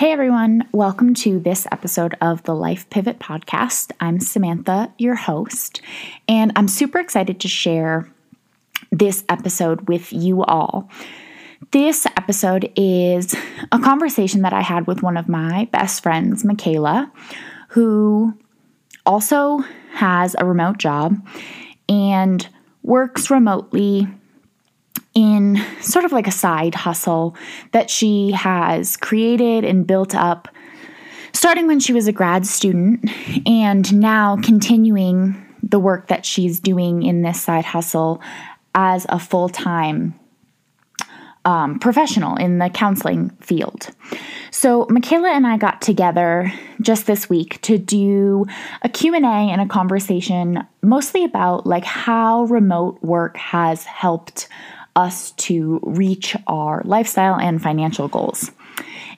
Hey everyone, welcome to this episode of the Life Pivot Podcast. I'm Samantha, your host, and I'm super excited to share this episode with you all. This episode is a conversation that I had with one of my best friends, Mikala, who also has a remote job and works remotely in sort of like a side hustle that she has created and built up starting when she was a grad student and now continuing the work that she's doing in this side hustle as a full time um, professional in the counseling field. So Mikala and I got together just this week to do a Q&A and a conversation mostly about like how remote work has helped us to reach our lifestyle and financial goals.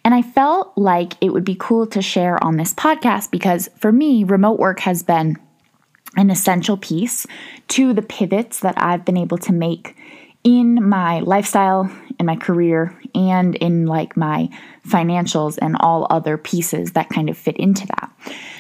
And I felt like it would be cool to share on this podcast because for me, remote work has been an essential piece to the pivots that I've been able to make in my lifestyle, in my career, and in like my financials and all other pieces that kind of fit into that.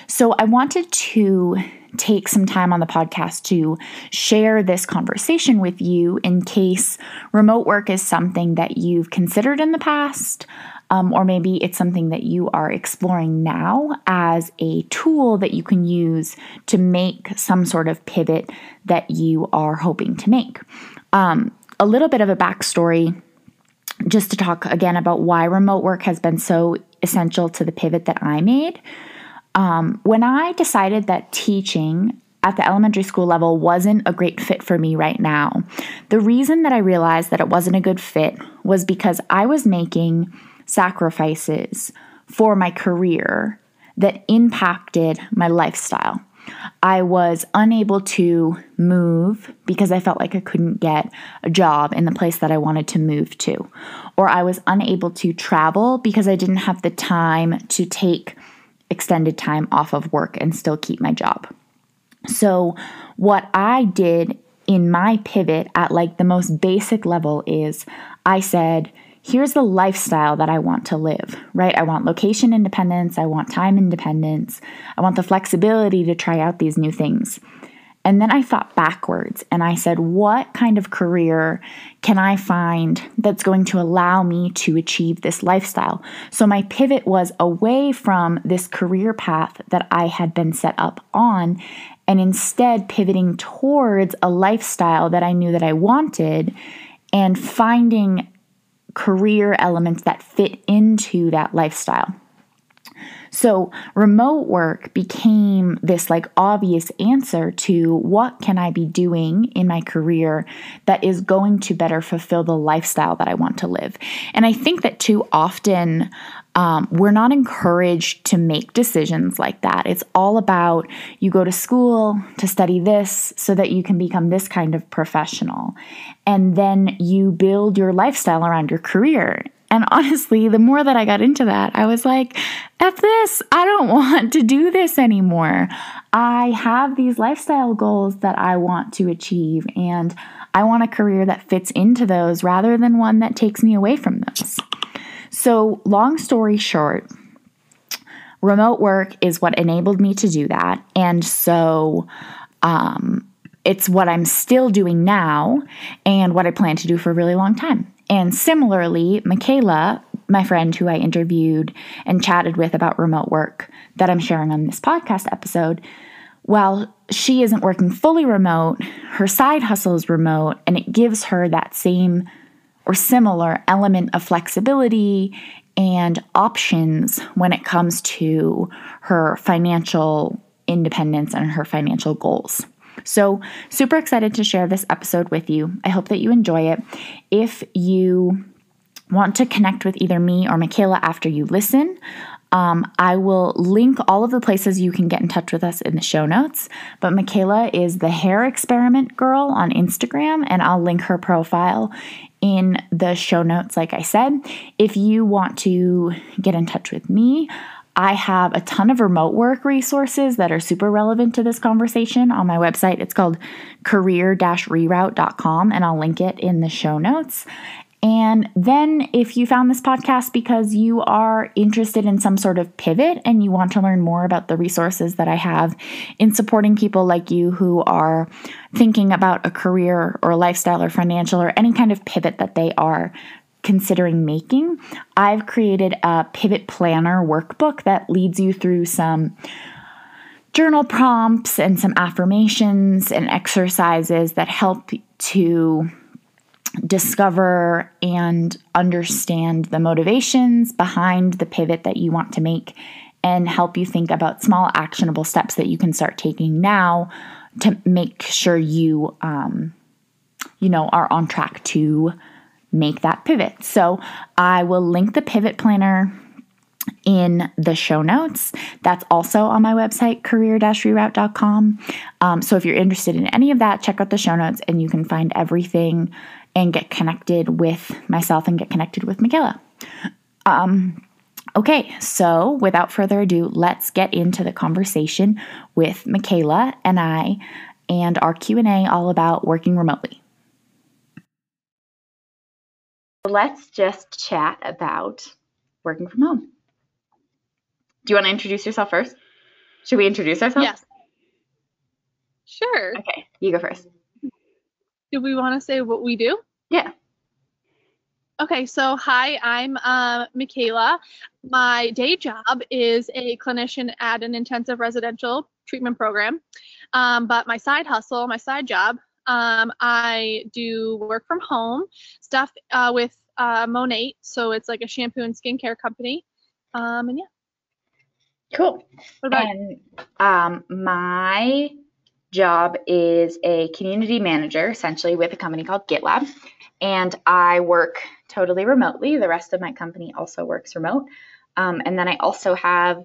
So I wanted to take some time on the podcast to share this conversation with you in case remote work is something that you've considered in the past. Um, or maybe it's something that you are exploring now as a tool that you can use to make some sort of pivot that you are hoping to make. Um, a little bit of a backstory just to talk again about why remote work has been so essential to the pivot that I made. Um, when I decided that teaching at the elementary school level wasn't a great fit for me right now, the reason that I realized that it wasn't a good fit was because I was making sacrifices for my career that impacted my lifestyle. I was unable to move because I felt like I couldn't get a job in the place that I wanted to move to. Or I was unable to travel because I didn't have the time to take extended time off of work and still keep my job. So, what I did in my pivot at like the most basic level is I said, here's the lifestyle that I want to live, right? I want location independence, I want time independence, I want the flexibility to try out these new things. And then I thought backwards and I said, what kind of career can I find that's going to allow me to achieve this lifestyle? So my pivot was away from this career path that I had been set up on and instead pivoting towards a lifestyle that I knew that I wanted and finding career elements that fit into that lifestyle. So, remote work became this like obvious answer to what can I be doing in my career that is going to better fulfill the lifestyle that I want to live. And I think that too often um, we're not encouraged to make decisions like that. It's all about you go to school to study this so that you can become this kind of professional. And then you build your lifestyle around your career. And honestly, the more that I got into that, I was like, F this, I don't want to do this anymore. I have these lifestyle goals that I want to achieve, and I want a career that fits into those rather than one that takes me away from those. So, long story short, remote work is what enabled me to do that. And so, um, it's what I'm still doing now and what I plan to do for a really long time. And similarly, Mikala, my friend who I interviewed and chatted with about remote work that I'm sharing on this podcast episode, while she isn't working fully remote, her side hustle is remote and it gives her that same or similar element of flexibility and options when it comes to her financial independence and her financial goals. So, super excited to share this episode with you. I hope that you enjoy it. If you want to connect with either me or Mikala after you listen, um, I will link all of the places you can get in touch with us in the show notes. But Mikala is the hair experiment girl on Instagram, and I'll link her profile in the show notes, like I said. If you want to get in touch with me, I have a ton of remote work resources that are super relevant to this conversation on my website. It's called career reroute.com, and I'll link it in the show notes. And then, if you found this podcast because you are interested in some sort of pivot and you want to learn more about the resources that I have in supporting people like you who are thinking about a career or a lifestyle or financial or any kind of pivot that they are considering making, I've created a pivot planner workbook that leads you through some journal prompts and some affirmations and exercises that help to discover and understand the motivations behind the pivot that you want to make and help you think about small actionable steps that you can start taking now to make sure you um, you know are on track to make that pivot so i will link the pivot planner in the show notes. That's also on my website, career reroute.com. Um, so if you're interested in any of that, check out the show notes and you can find everything and get connected with myself and get connected with Mikala. Um, okay, so without further ado, let's get into the conversation with Mikala and I and our Q&A all about working remotely. Let's just chat about working from home. Do you want to introduce yourself first? Should we introduce ourselves? Yes. Sure. Okay, you go first do we want to say what we do? Yeah. Okay, so hi, I'm uh, Mikala. My day job is a clinician at an intensive residential treatment program. Um, but my side hustle, my side job, um, I do work from home stuff uh, with uh, Monat. So it's like a shampoo and skincare company. Um, and yeah. Cool. and um, my job is a community manager, essentially, with a company called GitLab. And I work totally remotely. The rest of my company also works remote. Um, and then I also have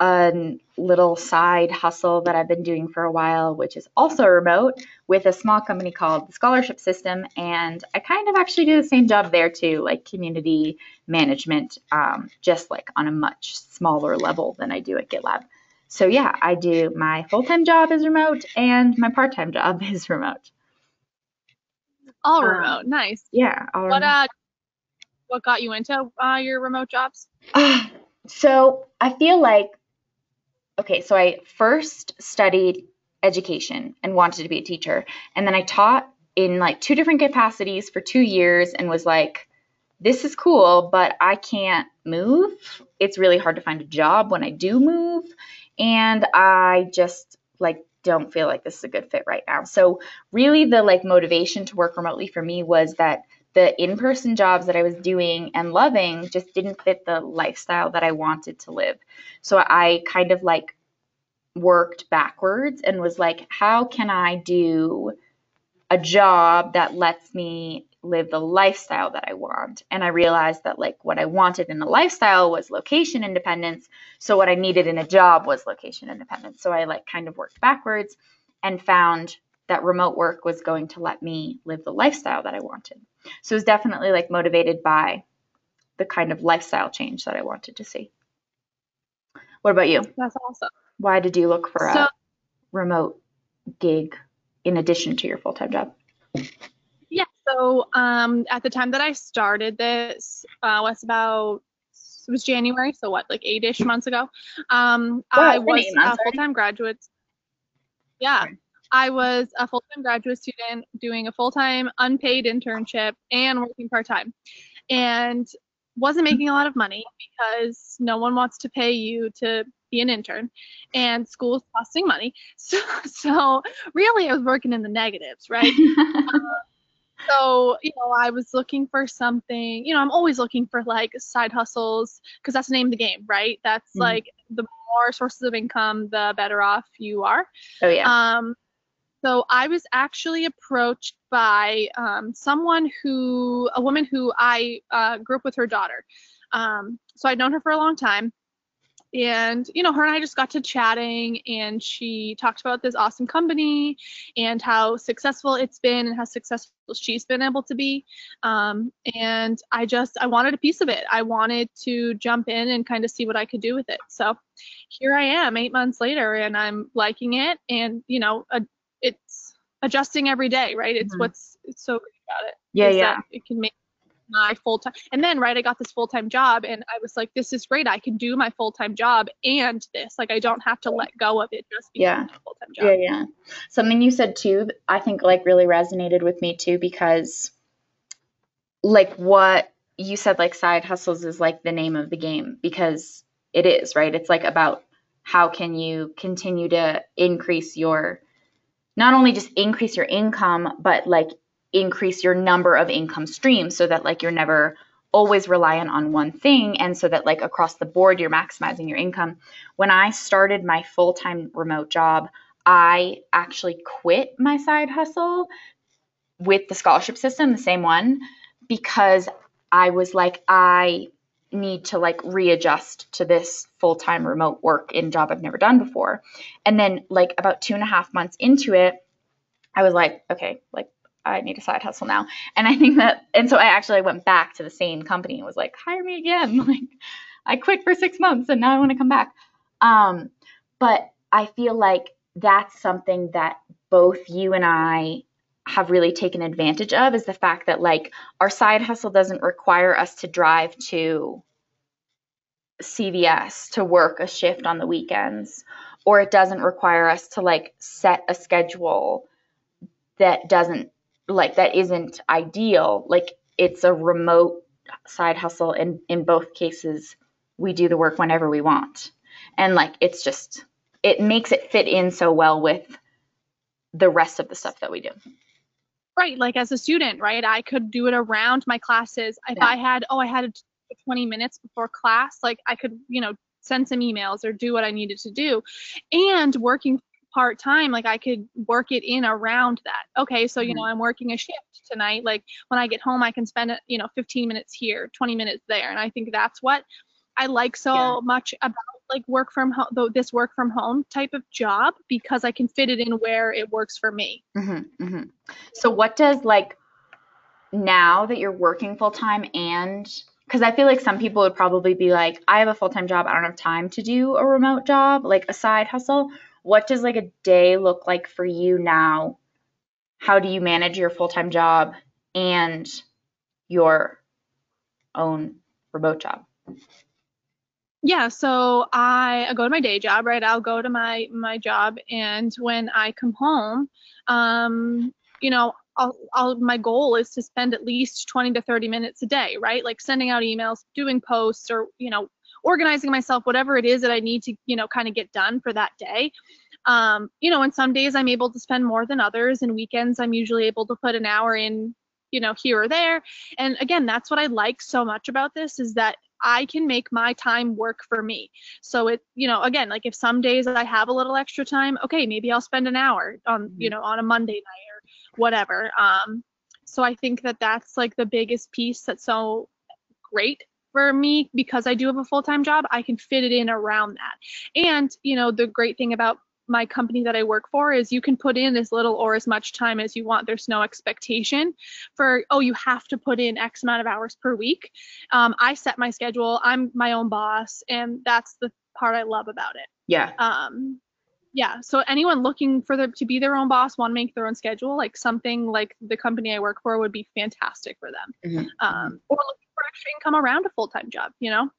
a little side hustle that I've been doing for a while, which is also remote with a small company called the Scholarship System. And I kind of actually do the same job there too, like community management, um, just like on a much smaller level than I do at GitLab. So yeah, I do my full-time job is remote and my part-time job is remote. All um, remote, nice. Yeah. what remote. uh, what got you into uh, your remote jobs? Uh, so I feel like, okay, so I first studied education and wanted to be a teacher, and then I taught in like two different capacities for two years and was like, this is cool, but I can't move. It's really hard to find a job when I do move and I just like don't feel like this is a good fit right now. So really the like motivation to work remotely for me was that the in-person jobs that I was doing and loving just didn't fit the lifestyle that I wanted to live. So I kind of like worked backwards and was like how can I do a job that lets me live the lifestyle that I want. And I realized that like what I wanted in a lifestyle was location independence. So what I needed in a job was location independence. So I like kind of worked backwards and found that remote work was going to let me live the lifestyle that I wanted. So it was definitely like motivated by the kind of lifestyle change that I wanted to see. What about you? That's awesome. Why did you look for so, a remote gig in addition to your full-time job? So um, at the time that I started this uh, was about it was January, so what, like eight-ish months ago. Um, I was a full-time graduate. Yeah, I was a full-time graduate student doing a full-time unpaid internship and working part-time, and wasn't making a lot of money because no one wants to pay you to be an intern and school is costing money so so really i was working in the negatives right uh, so you know i was looking for something you know i'm always looking for like side hustles because that's the name of the game right? That's mm-hmm. like the more sources of income the better off you are. Oh yeah. Um so i was actually approached by um, someone who a woman who i uh, grew up with her daughter. Um, so i'd known her for a long time and you know her and i just got to chatting and she talked about this awesome company and how successful it's been and how successful she's been able to be. Um, and i just i wanted a piece of it. I wanted to jump in and kind of see what i could do with it. So here i am eight months later and i'm liking it. And you know uh, it's adjusting every day right? It's mm-hmm. what's it's so great about it yeah yeah. it can make my full time. And then, right, I got this full time job and I was like, this is great. I can do my full time job and this. Like, I don't have to let go of it just because yeah. full time job. Yeah, yeah. Something you said too, I think like really resonated with me too because like what you said, like side hustles is like the name of the game because it is, right? It's like about how can you continue to increase your not only just increase your income, but like increase your number of income streams so that like you're never always reliant on one thing and so that like across the board you're maximizing your income. When I started my full-time remote job, I actually quit my side hustle with the scholarship system, the same one, because I was like I need to like readjust to this full-time remote work in job I've never done before. And then like about two and a half months into it, I was like, okay, like I need a side hustle now. And I think that, and so I actually went back to the same company and was like, hire me again. Like, I quit for six months and now I want to come back. Um, but I feel like that's something that both you and I have really taken advantage of is the fact that like our side hustle doesn't require us to drive to CVS to work a shift on the weekends or it doesn't require us to like set a schedule that doesn't like that isn't ideal. Like it's a remote side hustle and in both cases we do the work whenever we want. And like it's just it makes it fit in so well with the rest of the stuff that we do. Right like as a student right i could do it around my classes. If yeah. i had oh i had 20 minutes before class like i could you know send some emails or do what i needed to do. And working part time, like I could work it in around that. Okay, so you know mm-hmm. I'm working a shift tonight. Like when I get home, I can spend you know 15 minutes here, 20 minutes there, and I think that's what I like so yeah. much about like work from home, though this work from home type of job because I can fit it in where it works for me. Mm-hmm, mm-hmm. So what does like now that you're working full time and because I feel like some people would probably be like, I have a full time job, I don't have time to do a remote job, like a side hustle what does like a day look like for you now? How do you manage your full-time job and your own remote job? Yeah, so I go to my day job, right? I'll go to my my job, and when I come home, um, you know, I'll, I'll, my goal is to spend at least 20 to 30 minutes a day, right? Like sending out emails, doing posts, or you know, organizing myself, whatever it is that I need to, you know, kind of get done for that day. Um, you know, and some days I'm able to spend more than others, and weekends I'm usually able to put an hour in, you know, here or there. And again, that's what I like so much about this is that I can make my time work for me. So it, you know, again, like if some days I have a little extra time, okay, maybe I'll spend an hour on, you mm-hmm. know, on a Monday night or whatever. Um, so I think that that's like the biggest piece that's so great for me because I do have a full-time job, I can fit it in around that. And, you know, the great thing about my company that I work for is you can put in as little or as much time as you want. There's no expectation for, oh, you have to put in X amount of hours per week. Um, I set my schedule, I'm my own boss, and that's the part I love about it. Yeah. Um, yeah. So anyone looking for the, to be their own boss, want to make their own schedule, like something like the company I work for would be fantastic for them. Mm-hmm. Um, or looking extra income around a full time job, you know?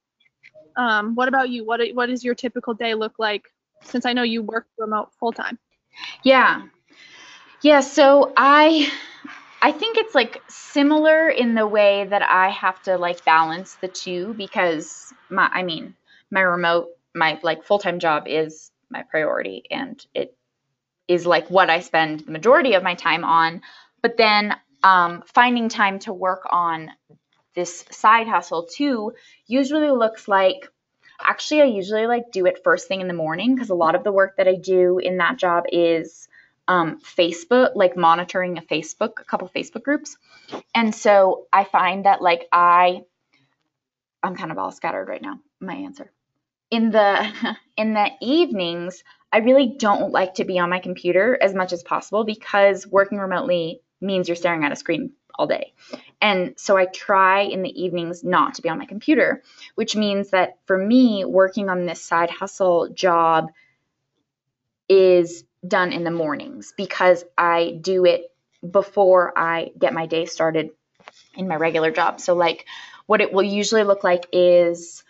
Um, what about you? What what does your typical day look like? Since I know you work remote full time. Yeah, yeah. So I I think it's like similar in the way that I have to like balance the two because my I mean my remote my like full time job is my priority and it is like what I spend the majority of my time on. But then um, finding time to work on this side hustle too usually looks like actually I usually like do it first thing in the morning because a lot of the work that I do in that job is um, Facebook, like monitoring a Facebook, a couple Facebook groups. And so I find that like I, I'm kind of all scattered right now. My answer in the in the evenings, I really don't like to be on my computer as much as possible because working remotely means you're staring at a screen all day. And so I try in the evenings not to be on my computer, which means that for me, working on this side hustle job is done in the mornings because I do it before I get my day started in my regular job. So like what it will usually look like is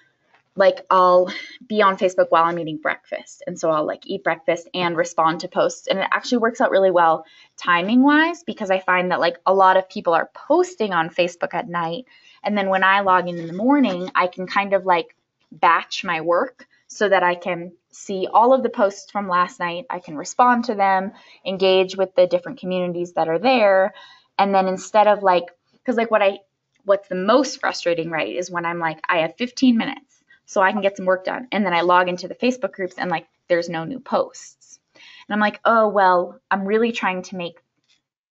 like I'll be on Facebook while I'm eating breakfast. And so I'll like eat breakfast and respond to posts. And it actually works out really well timing wise because I find that like a lot of people are posting on Facebook at night. And then when I log in in the morning, I can kind of like batch my work so that I can see all of the posts from last night. I can respond to them, engage with the different communities that are there. And then instead of like, because like what I, what's the most frustrating, right, is when I'm like, I have 15 minutes so I can get some work done. And then I log into the Facebook groups and like there's no new posts. And I'm like, oh, well, I'm really trying to make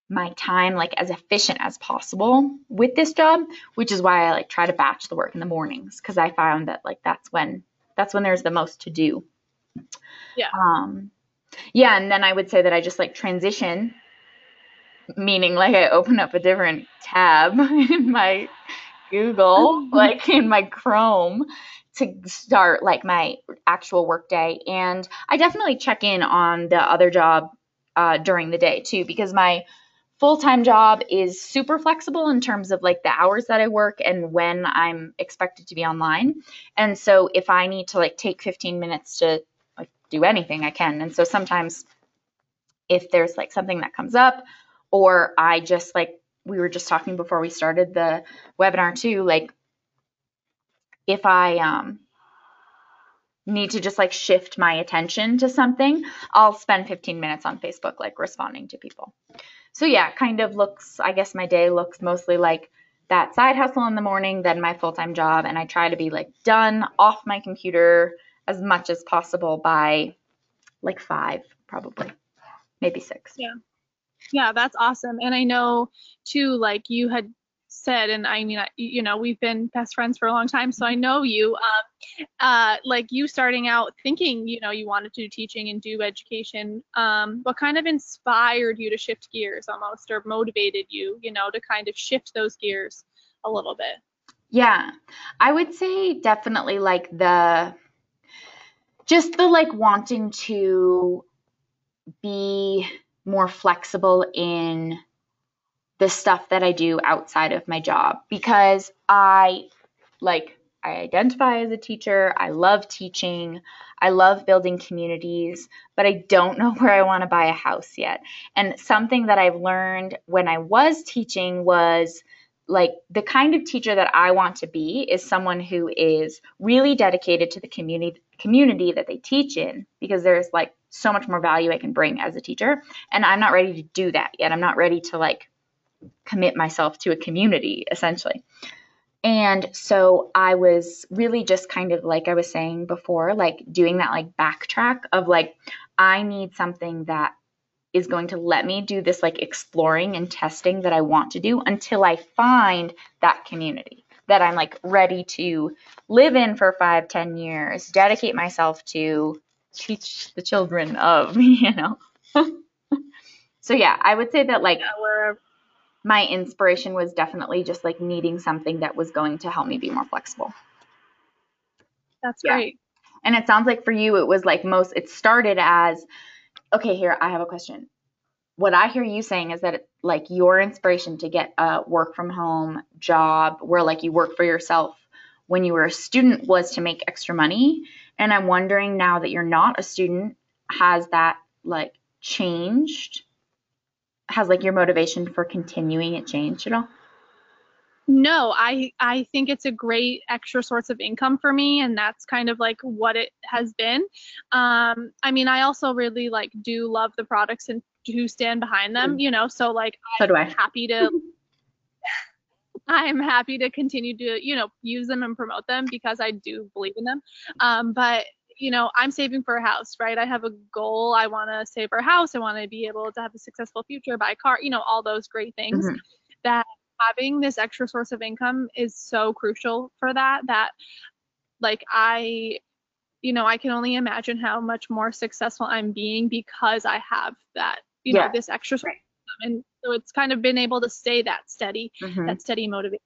my time like as efficient as possible with this job, which is why I like try to batch the work in the mornings because I found that like that's when that's when there's the most to do. Yeah. Um yeah, and then I would say that I just like transition meaning like I open up a different tab in my Google, like in my Chrome to start like my actual work day. And I definitely check in on the other job uh, during the day too, because my full time job is super flexible in terms of like the hours that I work and when I'm expected to be online. And so if I need to like take 15 minutes to like do anything, I can. And so sometimes if there's like something that comes up, or I just like we were just talking before we started the webinar too, like if I um, need to just like shift my attention to something, I'll spend 15 minutes on Facebook, like responding to people. So yeah, kind of looks, I guess my day looks mostly like that side hustle in the morning, then my full time job. And I try to be like done off my computer as much as possible by like five, probably, maybe six. Yeah. Yeah, that's awesome. And I know too, like you had said, and I mean, you know, we've been best friends for a long time, so I know you. Um, uh, like you starting out thinking, you know, you wanted to do teaching and do education. Um, what kind of inspired you to shift gears almost, or motivated you, you know, to kind of shift those gears a little bit? Yeah, I would say definitely like the just the like wanting to be more flexible in the stuff that I do outside of my job because I like I identify as a teacher. I love teaching. I love building communities, but I don't know where I want to buy a house yet. And something that I've learned when I was teaching was like the kind of teacher that I want to be is someone who is really dedicated to the community community that they teach in because there's like so much more value I can bring as a teacher and I'm not ready to do that yet. I'm not ready to like commit myself to a community essentially. And so I was really just kind of like I was saying before, like doing that like backtrack of like, I need something that is going to let me do this like exploring and testing that I want to do until I find that community that I'm like ready to live in for five, ten years, dedicate myself to teach the children of, you know. so yeah, I would say that like yeah, my inspiration was definitely just like needing something that was going to help me be more flexible. That's yeah. great. And it sounds like for you, it was like most, it started as, okay, here, I have a question. What I hear you saying is that like your inspiration to get a work from home job where like you work for yourself when you were a student was to make extra money. And I'm wondering now that you're not a student, has that like changed? Has like your motivation for continuing it changed at all? No, I I think it's a great extra source of income for me, and that's kind of like what it has been. Um, I mean, I also really like do love the products and do stand behind them, mm. you know. So like, so I'm do I. happy to. I'm happy to continue to you know use them and promote them because I do believe in them. Um, but you know, I'm saving for a house, right? I have a goal. I want to save for a house. I want to be able to have a successful future, buy a car, you know, all those great things mm-hmm. that having this extra source of income is so crucial for that that like I you know, I can only imagine how much more successful I'm being because I have that, you yeah. know, this extra source. And so it's kind of been able to stay that steady, mm-hmm. that steady motivation.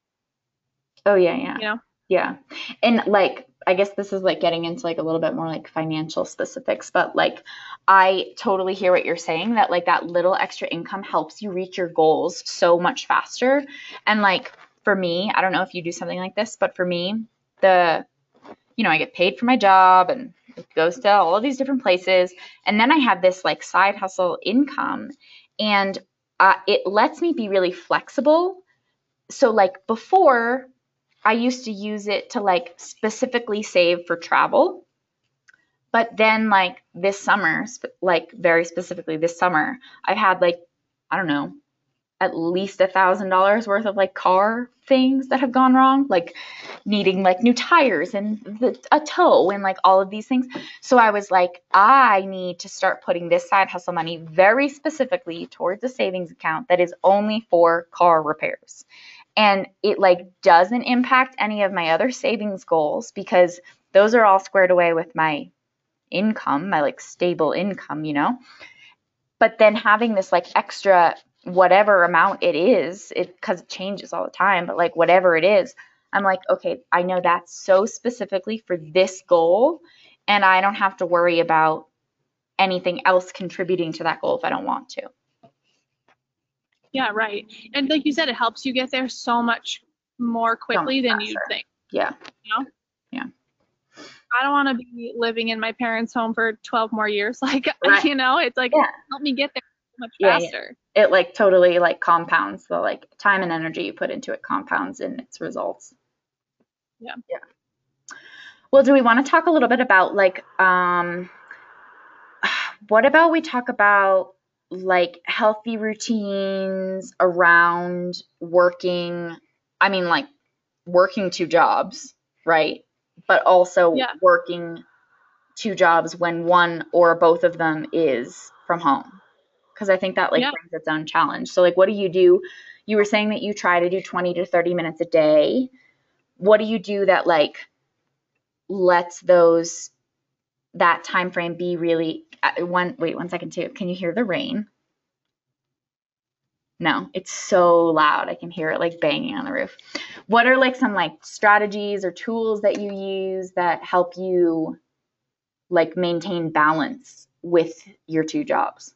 Oh yeah, yeah. You know? Yeah. And like I guess this is like getting into like a little bit more like financial specifics, but like I totally hear what you're saying that like that little extra income helps you reach your goals so much faster. And like for me, I don't know if you do something like this, but for me, the you know, I get paid for my job and it goes to all of these different places. And then I have this like side hustle income and uh, it lets me be really flexible. So, like before, I used to use it to like specifically save for travel. But then, like this summer, like very specifically this summer, I've had like, I don't know, at least a thousand dollars worth of like car things that have gone wrong, like needing like new tires and the, a tow and like all of these things. So I was like, I need to start putting this side hustle money very specifically towards a savings account that is only for car repairs. And it like doesn't impact any of my other savings goals because those are all squared away with my income, my like stable income, you know. But then having this like extra whatever amount it is, it because it changes all the time, but like whatever it is, I'm like, okay, I know that's so specifically for this goal, and I don't have to worry about anything else contributing to that goal if I don't want to. Yeah, right. And like you said, it helps you get there so much more quickly than you think. Yeah. You know? Yeah. I don't want to be living in my parents' home for 12 more years. Like, right. you know, it's like, yeah. help me get there much yeah, faster. Yeah. It like totally like compounds the like time and energy you put into it compounds in its results. Yeah. Yeah. Well, do we want to talk a little bit about like um what about we talk about like healthy routines around working I mean like working two jobs, right? But also yeah. working two jobs when one or both of them is from home because I think that like yeah. brings its own challenge. So like what do you do? You were saying that you try to do 20 to 30 minutes a day. What do you do that like lets those that time frame be really uh, one wait one second too. Can you hear the rain? No, it's so loud. I can hear it like banging on the roof. What are like some like strategies or tools that you use that help you like maintain balance with your two jobs?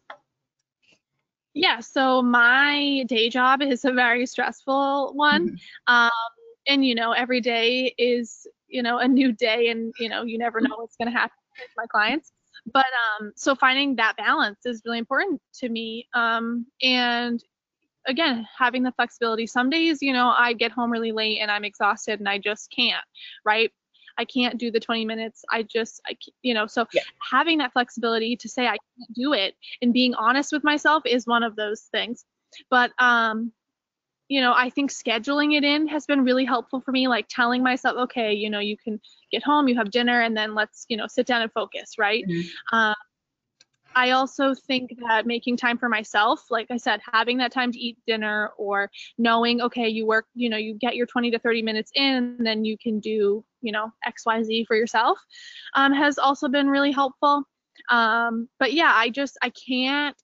Yeah, so my day job is a very stressful one. Mm-hmm. Um, and, you know, every day is, you know, a new day and, you know, you never know what's going to happen with my clients. But um, so finding that balance is really important to me. Um, and again, having the flexibility. Some days, you know, I get home really late and I'm exhausted and I just can't, right? I can't do the 20 minutes. I just, I, you know, so yeah. having that flexibility to say I can't do it and being honest with myself is one of those things. But, um, you know, I think scheduling it in has been really helpful for me, like telling myself, okay, you know, you can get home, you have dinner, and then let's, you know, sit down and focus, right? Mm-hmm. Um, I also think that making time for myself, like I said, having that time to eat dinner or knowing, okay, you work, you know, you get your 20 to 30 minutes in, then you can do, you know, XYZ for yourself, um, has also been really helpful. Um, but yeah, I just, I can't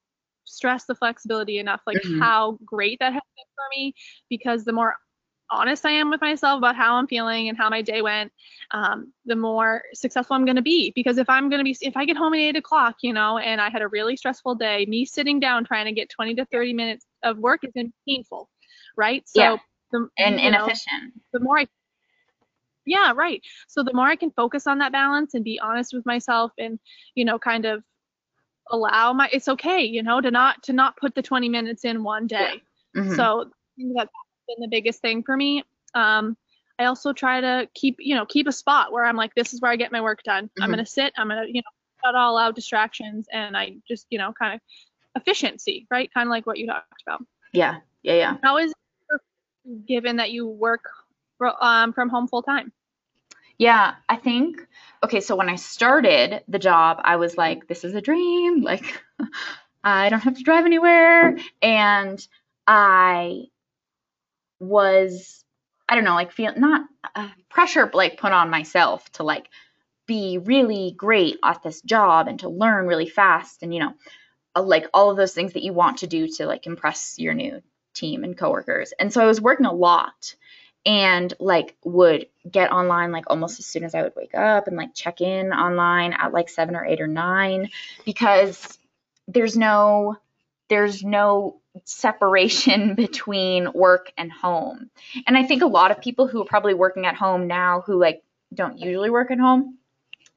stress the flexibility enough, like mm-hmm. how great that has been for me because the more honest I am with myself about how I'm feeling and how my day went, um, the more successful I'm going to be. Because if I'm going to be, if I get home at eight o'clock, you know, and I had a really stressful day, me sitting down trying to get 20 to 30 minutes of work is painful, right? So, yeah. the, and inefficient. Know, the more I, yeah, right. So the more I can focus on that balance and be honest with myself and, you know, kind of allow my, it's okay, you know, to not, to not put the 20 minutes in one day. Yeah. Mm-hmm. So that's been the biggest thing for me. Um, I also try to keep, you know, keep a spot where I'm like, this is where I get my work done. Mm-hmm. I'm gonna sit. I'm gonna, you know, cut all out distractions, and I just, you know, kind of efficiency, right? Kind of like what you talked about. Yeah, yeah, yeah. How is it given that you work um, from home full time? Yeah, I think okay, so when I started the job, I was like, this is a dream. Like, I don't have to drive anywhere. And I was I don't know, like feel not uh, pressure like put on myself to like be really great at this job and to learn really fast and you know uh, like all of those things that you want to do to like impress your new team and coworkers. And so I was working a lot and like would get online like almost as soon as I would wake up and like check in online at like 7 or 8 or 9 because there's no there's no separation between work and home. And I think a lot of people who are probably working at home now who like don't usually work at home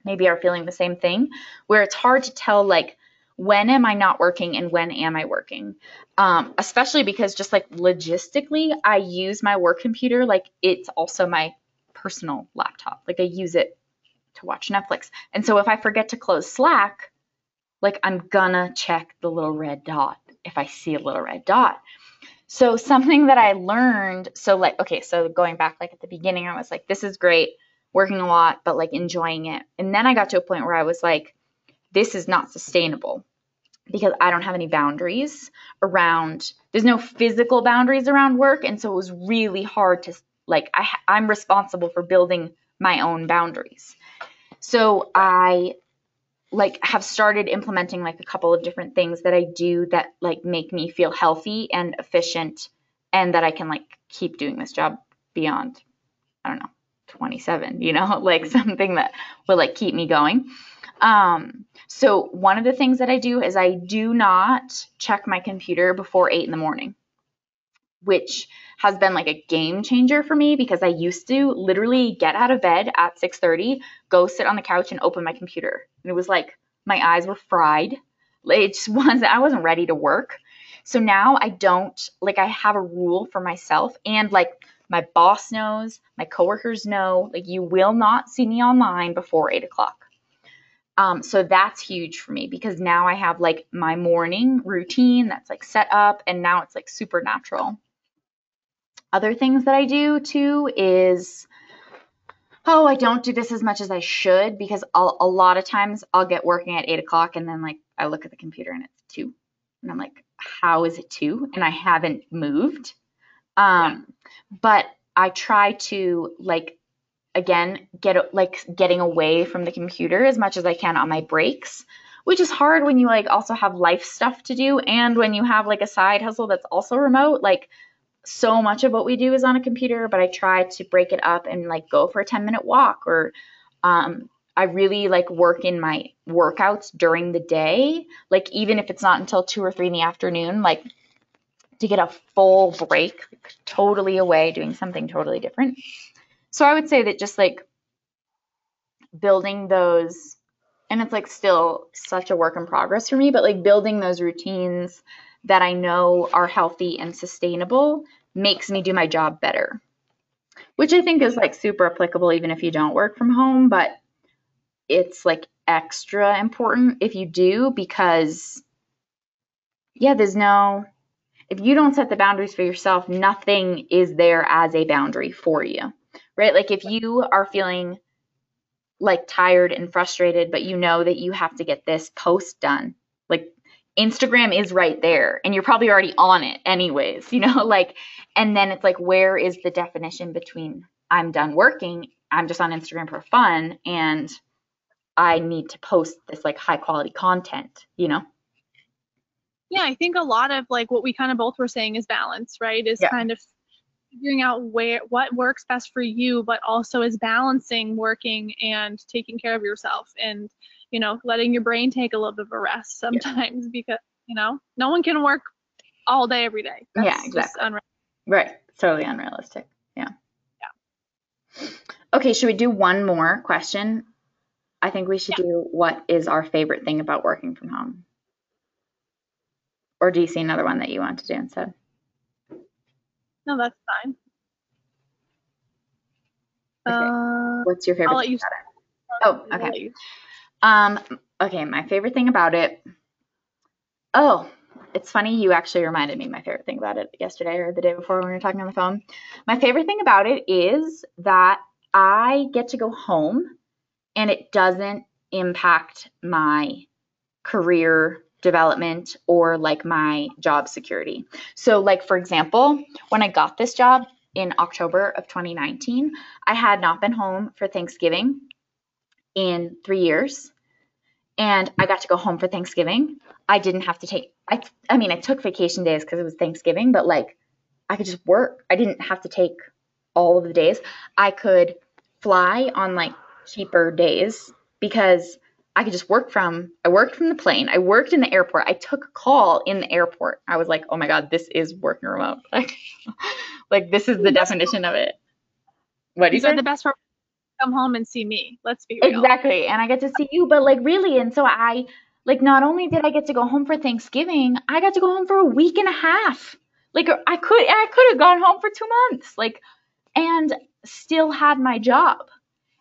maybe are feeling the same thing where it's hard to tell like when am I not working and when am I working? Um, especially because just like logistically, I use my work computer like it's also my personal laptop. Like I use it to watch Netflix. And so if I forget to close Slack, like I'm gonna check the little red dot if I see a little red dot. So something that I learned, so like okay, so going back like at the beginning, I was like, this is great, working a lot, but like enjoying it. And then I got to a point where I was like, this is not sustainable because I don't have any boundaries around there's no physical boundaries around work and so it was really hard to like I I'm responsible for building my own boundaries. So I like have started implementing like a couple of different things that I do that like make me feel healthy and efficient and that I can like keep doing this job beyond I don't know 27, you know, like something that will like keep me going. Um, so one of the things that I do is I do not check my computer before eight in the morning, which has been like a game changer for me because I used to literally get out of bed at 6:30, go sit on the couch and open my computer. And it was like my eyes were fried. It just wasn't I wasn't ready to work. So now I don't like I have a rule for myself and like my boss knows, my coworkers know, like you will not see me online before eight o'clock. Um, so that's huge for me because now I have like my morning routine that's like set up and now it's like super natural. Other things that I do too is, oh, I don't do this as much as I should because I'll, a lot of times I'll get working at eight o'clock and then like I look at the computer and it's two. And I'm like, how is it two? And I haven't moved. Um, but I try to like again get like getting away from the computer as much as I can on my breaks, which is hard when you like also have life stuff to do and when you have like a side hustle that's also remote. Like so much of what we do is on a computer, but I try to break it up and like go for a 10 minute walk or um, I really like work in my workouts during the day, like even if it's not until two or three in the afternoon, like to get a full break, totally away, doing something totally different. So I would say that just like building those, and it's like still such a work in progress for me, but like building those routines that I know are healthy and sustainable makes me do my job better. Which I think is like super applicable even if you don't work from home, but it's like extra important if you do because yeah, there's no if you don't set the boundaries for yourself, nothing is there as a boundary for you, right? Like if you are feeling like tired and frustrated, but you know that you have to get this post done, like Instagram is right there and you're probably already on it anyways, you know, like, and then it's like, where is the definition between I'm done working, I'm just on Instagram for fun, and I need to post this like high quality content, you know? yeah, I think a lot of like what we kind of both were saying is balance, right? Is yeah. kind of figuring out where what works best for you, but also is balancing working and taking care of yourself and you know letting your brain take a little bit of a rest sometimes yeah. because you know no one can work all day every day. That's yeah, exactly. Unreal- right, totally unrealistic. Yeah. Yeah. Okay, should we do one more question? I think we should yeah. do what is our favorite thing about working from home. Or do you see another one that you want to do instead? No, that's fine. Okay. Uh, What's your favorite I'll let you Oh, okay. Um, okay, my favorite thing about it. Oh, it's funny you actually reminded me my favorite thing about it yesterday or the day before when we were talking on the phone. My favorite thing about it is that I get to go home and it doesn't impact my career development or like my job security. So, like, for example, when I got this job in October of 2019, I had not been home for Thanksgiving in three years. And I got to go home for Thanksgiving. I didn't have to take, I, I mean, I took vacation days because it was Thanksgiving, but like I could just work. I didn't have to take all of the days. I could fly on like cheaper days because I could just work from I worked from the plane. I worked in the airport. I took a call in the airport. I was like, "Oh my god, this is working remote." Like like this is the definition of it. What do you say? the best part come home and see me. Let's be real. Exactly. And I get to see you, but like really and so I like not only did I get to go home for Thanksgiving, I got to go home for a week and a half. Like I could I could have gone home for 2 months. Like and still had my job.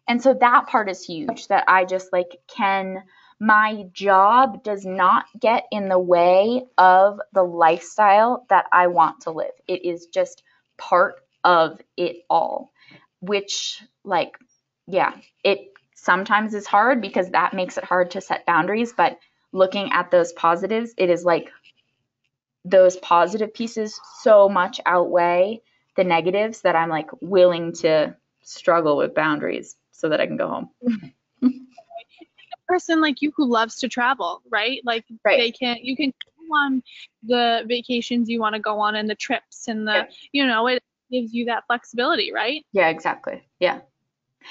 And so that part is huge that I just like can my job does not get in the way of the lifestyle that I want to live. It is just part of it all, which like yeah, it sometimes is hard because that makes it hard to set boundaries, but looking at those positives, it is like those positive pieces so much outweigh the negatives that I'm like willing to struggle with boundaries so that I can go home. a person like you who loves to travel, right? Like right. they can you can go on the vacations you want to go on and the trips and the yeah. you know, it gives you that flexibility, right? Yeah, exactly. Yeah.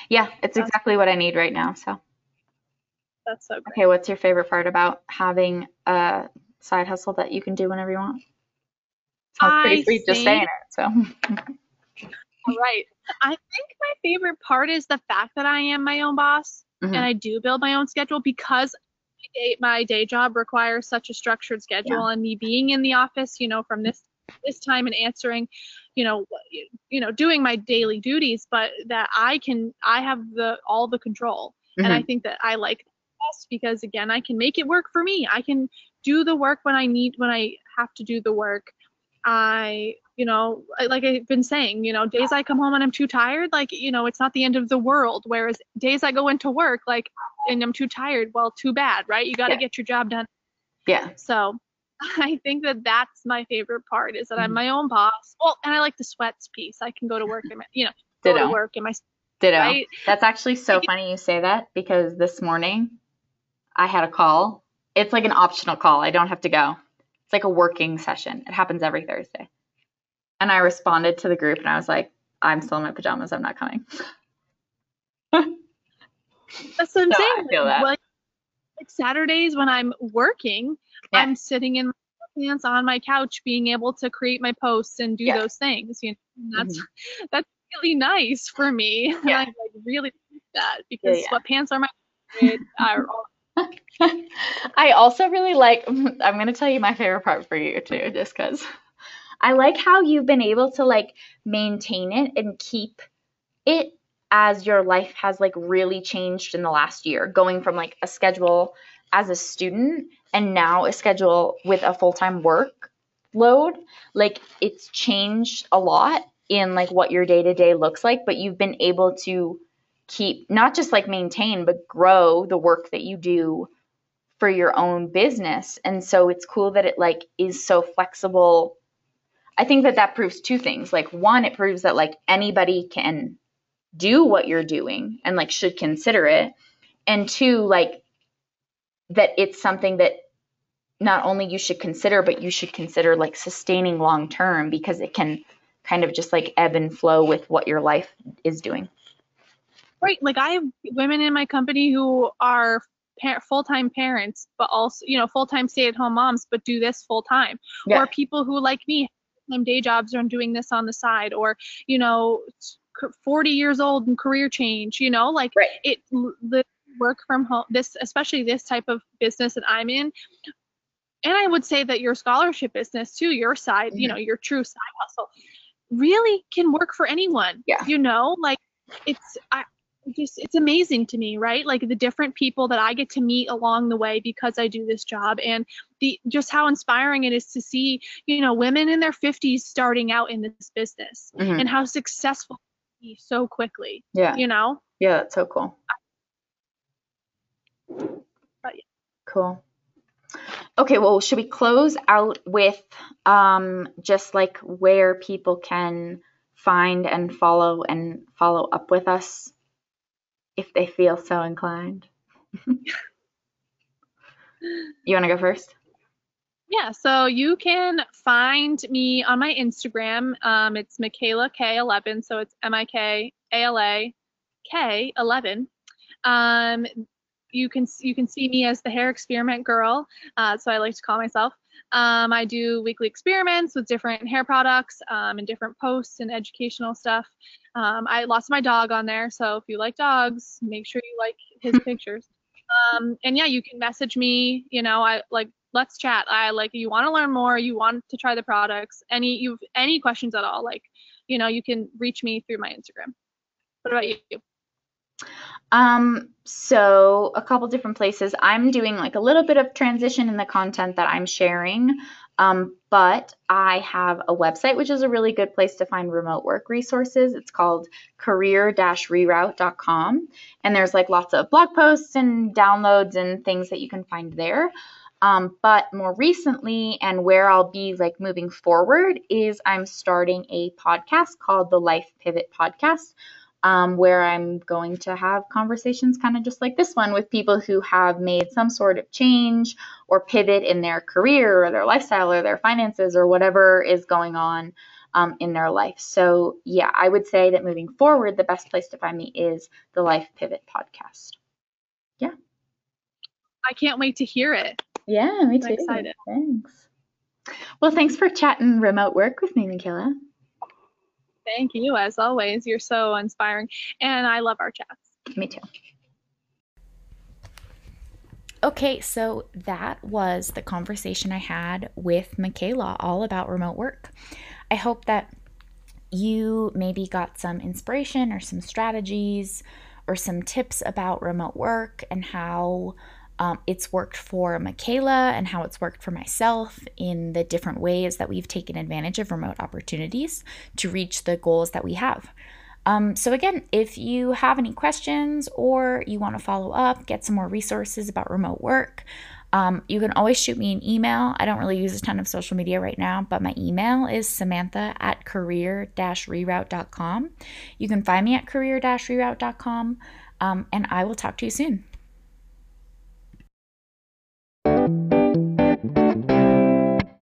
Yeah, it's that's exactly what I need right now. So that's so great. Okay, what's your favorite part about having a side hustle that you can do whenever you want? Sounds pretty I sweet think, just saying it. So right. I think my favorite part is the fact that I am my own boss mm-hmm. and I do build my own schedule because my day job requires such a structured schedule yeah. and me being in the office, you know, from this this time and answering, you know, you know, doing my daily duties, but that I can I have the all the control. Mm-hmm. And I mm-hmm. think that I like best because again, I can make it work for me. I can do the work when I need when I have to do the work. I you know, like I've been saying, you know, days I come home and I'm too tired, like, you know, it's not the end of the world. Whereas days I go into work, like, and I'm too tired, well, too bad, right? You got to yeah. get your job done. Yeah. So I think that that's my favorite part is that mm-hmm. I'm my own boss. Well, and I like the sweats piece. I can go to work and, my, you know, Ditto. go to work in my. Ditto. Right? That's actually so funny you say that because this morning I had a call. It's like an optional call. I don't have to go. It's like a working session. It happens every Thursday. And I responded to the group and I was like, I'm still in my pajamas. I'm not coming. That's what I'm so saying. I feel that. Like, like Saturdays when I'm working, yeah. I'm sitting in my pants on my couch, being able to create my posts and do yeah. those things. You know, that's mm-hmm. that's really nice for me. Yeah. I like really like that because yeah, sweatpants are my favorite. I also really like. I'm gonna tell you my favorite part for you too, just because. I like how you've been able to like maintain it and keep it as your life has like really changed in the last year, going from like a schedule as a student and now a schedule with a full-time work load. Like it's changed a lot in like what your day-to-day looks like, but you've been able to keep not just like maintain but grow the work that you do for your own business. And so it's cool that it like is so flexible I think that that proves two things. Like one, it proves that like anybody can do what you're doing and like should consider it. And two, like that it's something that not only you should consider, but you should consider like sustaining long term because it can kind of just like ebb and flow with what your life is doing. Right. Like I have women in my company who are par- full-time parents, but also, you know, full-time stay-at-home moms, but do this full-time. Yeah. Or people who like me time day jobs or I'm doing this on the side or you know 40 years old and career change you know like right. it the work from home this especially this type of business that I'm in and I would say that your scholarship business too your side mm-hmm. you know your true side hustle really can work for anyone yeah you know like it's I, just it's amazing to me right? Like the different people that i get to meet along the way because i do this job and the just how inspiring it is to see you know women in their 50s starting out in this business mm-hmm. and how successful so quickly yeah. you know? Yeah that's so cool. But, yeah. cool. Okay well should we close out with um just like where people can find and follow and follow up with us if they feel so inclined. you want to go first? Yeah, so you can find me on my Instagram. Um, it's Mikala K11, so it's M I K A L A K 11. Um, you can you can see me as the hair experiment girl. Uh, so I like to call myself. Um, I do weekly experiments with different hair products um, and different posts and educational stuff. Um, I lost my dog on there, so if you like dogs, make sure you like his pictures. Um, and yeah, you can message me. You know, I like let's chat. I like you want to learn more, you want to try the products. Any you've any questions at all? Like, you know, you can reach me through my Instagram. What about you? Um, so a couple different places. I'm doing like a little bit of transition in the content that I'm sharing. Um, but I have a website, which is a really good place to find remote work resources. It's called career-reroute.com. And there's like lots of blog posts and downloads and things that you can find there. Um, but more recently, and where I'll be like moving forward, is I'm starting a podcast called the Life Pivot Podcast, um, where I'm going to have conversations kind of just like this one with people who have made some sort of change or pivot in their career or their lifestyle or their finances or whatever is going on um, in their life. So, yeah, I would say that moving forward, the best place to find me is the Life Pivot podcast. Yeah. I can't wait to hear it. Yeah, me too. I'm excited. Thanks. Well, thanks for chatting remote work with me, Mikala. Thank you, as always. You're so inspiring, and I love our chats. Me too. Okay, so that was the conversation I had with Mikala all about remote work. I hope that you maybe got some inspiration or some strategies or some tips about remote work and how um, it's worked for Mikala and how it's worked for myself in the different ways that we've taken advantage of remote opportunities to reach the goals that we have. Um, so, again, if you have any questions or you want to follow up, get some more resources about remote work, um, you can always shoot me an email. I don't really use a ton of social media right now, but my email is samantha at career reroute.com. You can find me at career reroute.com, um, and I will talk to you soon.